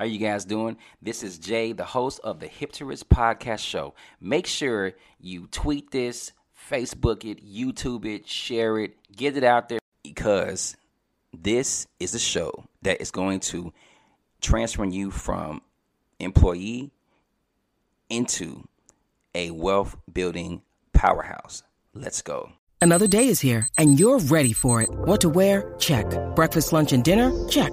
How you guys doing? This is Jay, the host of the Hip to Rich podcast show. Make sure you tweet this, Facebook it, YouTube it, share it, get it out there because this is a show that is going to transfer you from employee into a wealth building powerhouse. Let's go. Another day is here and you're ready for it. What to wear? Check. Breakfast, lunch, and dinner? Check.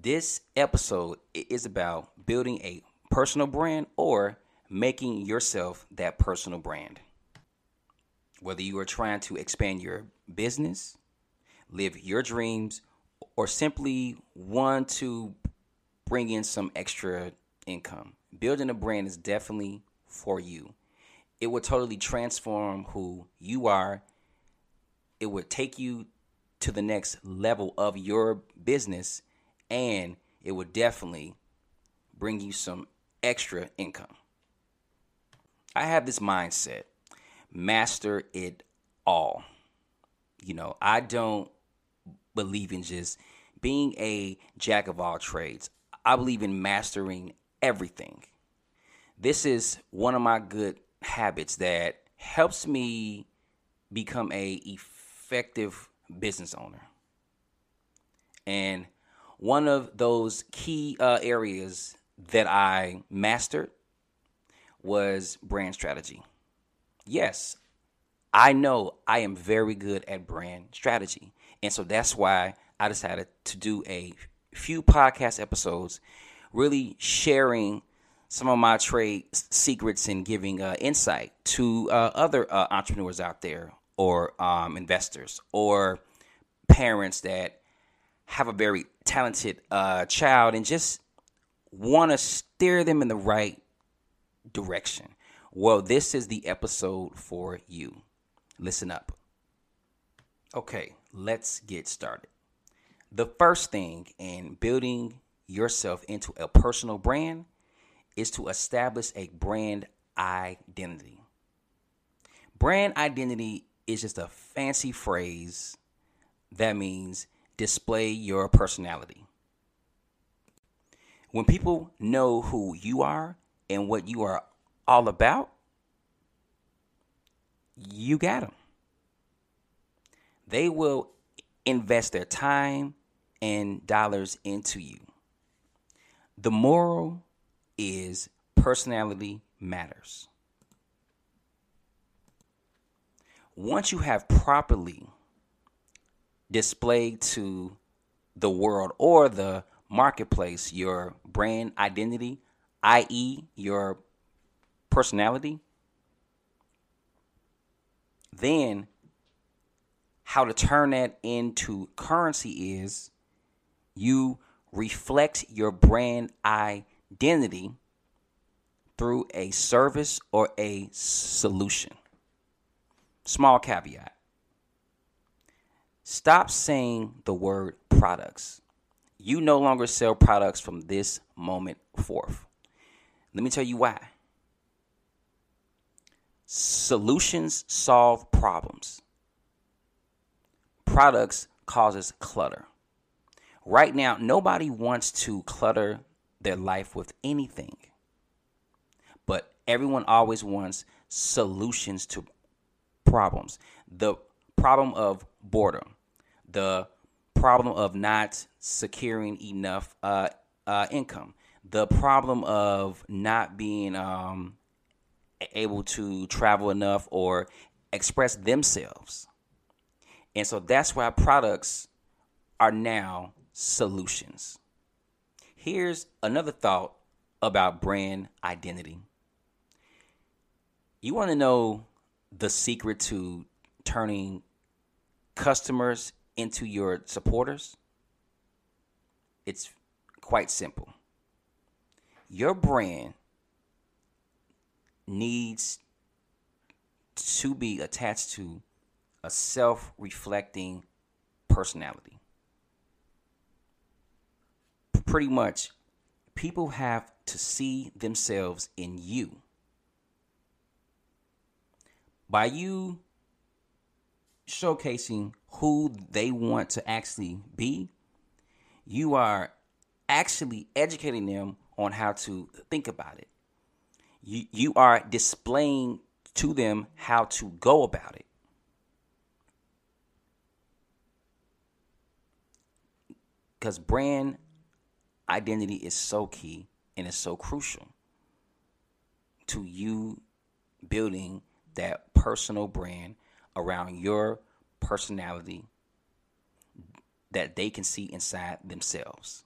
This episode is about building a personal brand or making yourself that personal brand. Whether you are trying to expand your business, live your dreams, or simply want to bring in some extra income, building a brand is definitely for you. It will totally transform who you are. It would take you to the next level of your business, and it would definitely bring you some extra income. I have this mindset master it all. You know, I don't believe in just being a jack of all trades. I believe in mastering everything. This is one of my good habits that helps me become a effective business owner. And one of those key uh, areas that I mastered was brand strategy. Yes, I know I am very good at brand strategy. And so that's why I decided to do a few podcast episodes really sharing some of my trade secrets and giving uh, insight to uh, other uh, entrepreneurs out there or um, investors or parents that have a very talented uh, child and just want to steer them in the right direction. Well, this is the episode for you. Listen up. Okay, let's get started. The first thing in building yourself into a personal brand is to establish a brand identity. Brand identity is just a fancy phrase that means display your personality. When people know who you are and what you are all about, you got them. They will invest their time and dollars into you. The moral is personality matters. Once you have properly displayed to the world or the marketplace your brand identity, i.e., your personality, then how to turn that into currency is you reflect your brand identity through a service or a solution. Small caveat. Stop saying the word products. You no longer sell products from this moment forth. Let me tell you why. Solutions solve problems. Products causes clutter. Right now, nobody wants to clutter their life with anything. But everyone always wants solutions to problems. The problem of boredom, the problem of not securing enough uh, uh, income, the problem of not being um, able to travel enough or express themselves. And so that's why products are now solutions. Here's another thought about brand identity. You want to know the secret to turning customers into your supporters? It's quite simple. Your brand needs to be attached to a self reflecting personality. Pretty much, people have to see themselves in you. By you showcasing who they want to actually be, you are actually educating them on how to think about it. You, you are displaying to them how to go about it. Because brand identity is so key and it's so crucial to you building that personal brand around your personality that they can see inside themselves.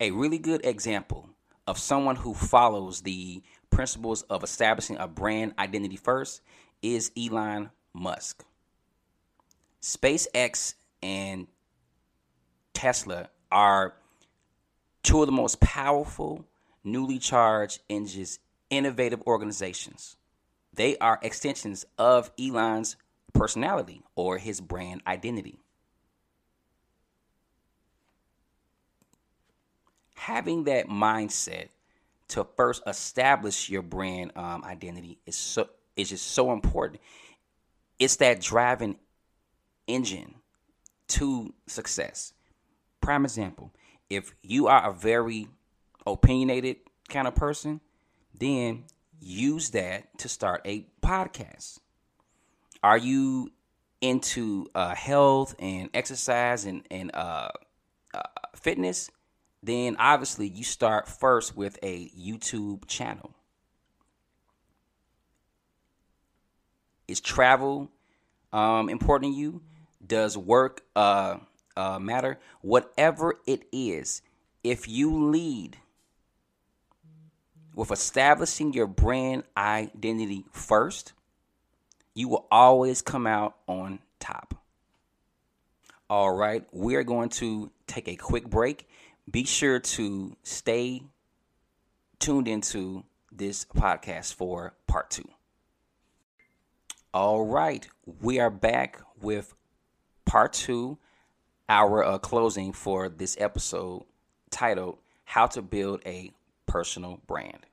A really good example of someone who follows the principles of establishing a brand identity first is Elon Musk. SpaceX and Tesla are two of the most powerful, newly charged engines, innovative organizations. They are extensions of Elon's personality or his brand identity. Having that mindset to first establish your brand um, identity is so is just so important. It's that driving engine to success. Prime example: if you are a very opinionated kind of person, then use that to start a podcast. Are you into uh, health and exercise and and uh, uh, fitness? Then obviously you start first with a YouTube channel. Is travel um, important to you? Does work uh, uh, matter? Whatever it is, if you lead with establishing your brand identity first, you will always come out on top. All right, we're going to take a quick break. Be sure to stay tuned into this podcast for part two. All right, we are back with part two, our uh, closing for this episode titled How to Build a Personal Brand.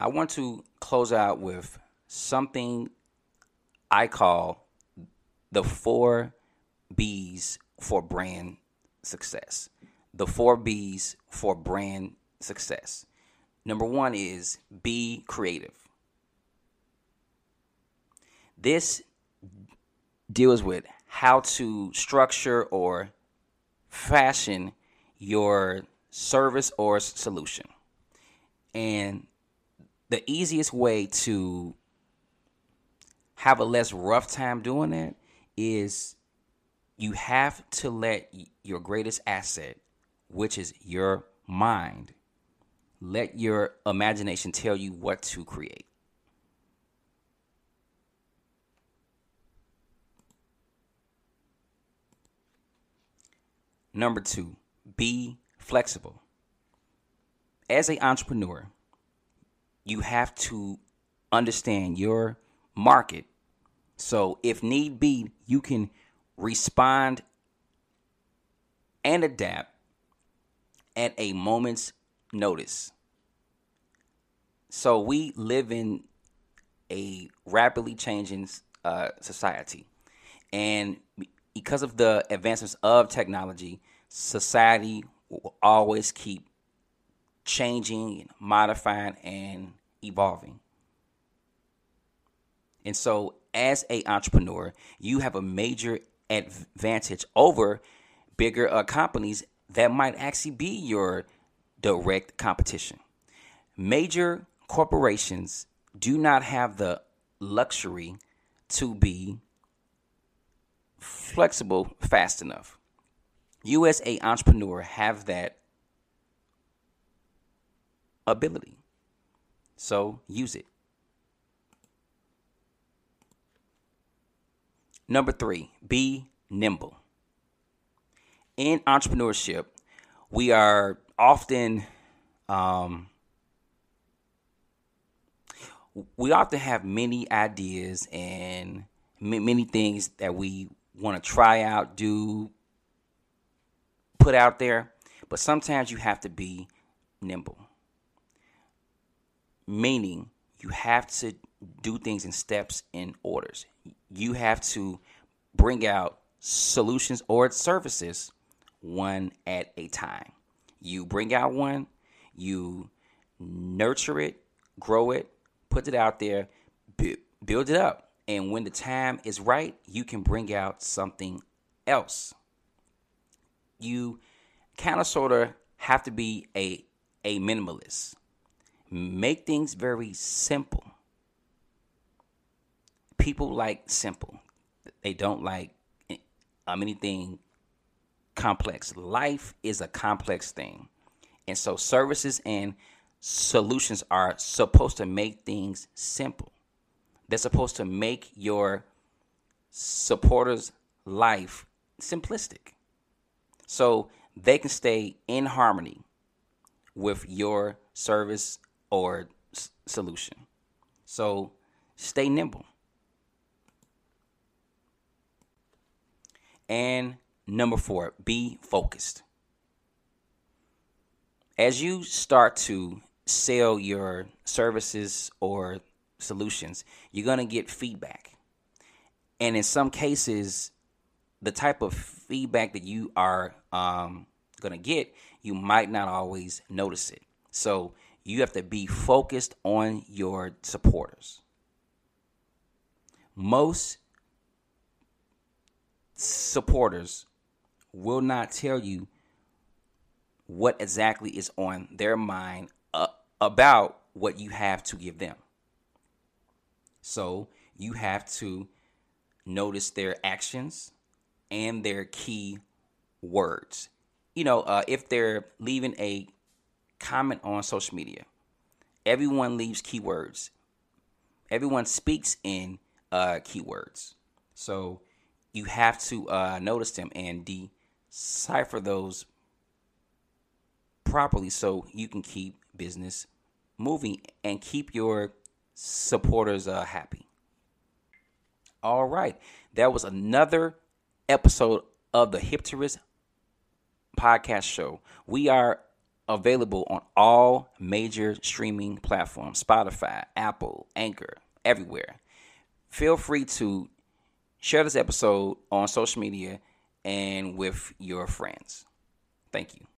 I want to close out with something I call the four B's for brand success. The four B's for brand success. Number one is be creative. This deals with how to structure or fashion your service or solution. And the easiest way to have a less rough time doing that is you have to let your greatest asset, which is your mind, let your imagination tell you what to create. Number two, be flexible. As an entrepreneur, you have to understand your market. So, if need be, you can respond and adapt at a moment's notice. So, we live in a rapidly changing uh, society. And because of the advancements of technology, society will always keep changing, modifying, and evolving. And so, as a entrepreneur, you have a major advantage over bigger uh, companies that might actually be your direct competition. Major corporations do not have the luxury to be flexible fast enough. You as a entrepreneur have that ability. So use it. Number three, be nimble. In entrepreneurship, we are often um, we often have many ideas and many things that we want to try out, do, put out there, but sometimes you have to be nimble. Meaning, you have to do things in steps in orders. You have to bring out solutions or services one at a time. You bring out one, you nurture it, grow it, put it out there, build it up. And when the time is right, you can bring out something else. You kind of sort of have to be a a minimalist. Make things very simple. People like simple. They don't like um, anything complex. Life is a complex thing. And so services and solutions are supposed to make things simple. They're supposed to make your supporters' life simplistic. So they can stay in harmony with your service or s- solution. So stay nimble. And number four, be focused. As you start to sell your services or solutions, you're going to get feedback. And in some cases, the type of feedback that you are um, going to get, you might not always notice it. So you have to be focused on your supporters. Most supporters will not tell you what exactly is on their mind uh, about what you have to give them. So you have to notice their actions and their key words. You know, uh, if they're leaving a comment on social media, everyone leaves keywords. Everyone speaks in uh, keywords. So you have to uh, notice them and decipher those properly so you can keep business moving and keep your supporters uh, happy. All right. That was another episode of the Hipterist podcast show. We are available on all major streaming platforms Spotify, Apple, Anchor, everywhere. Feel free to share this episode on social media and with your friends. Thank you.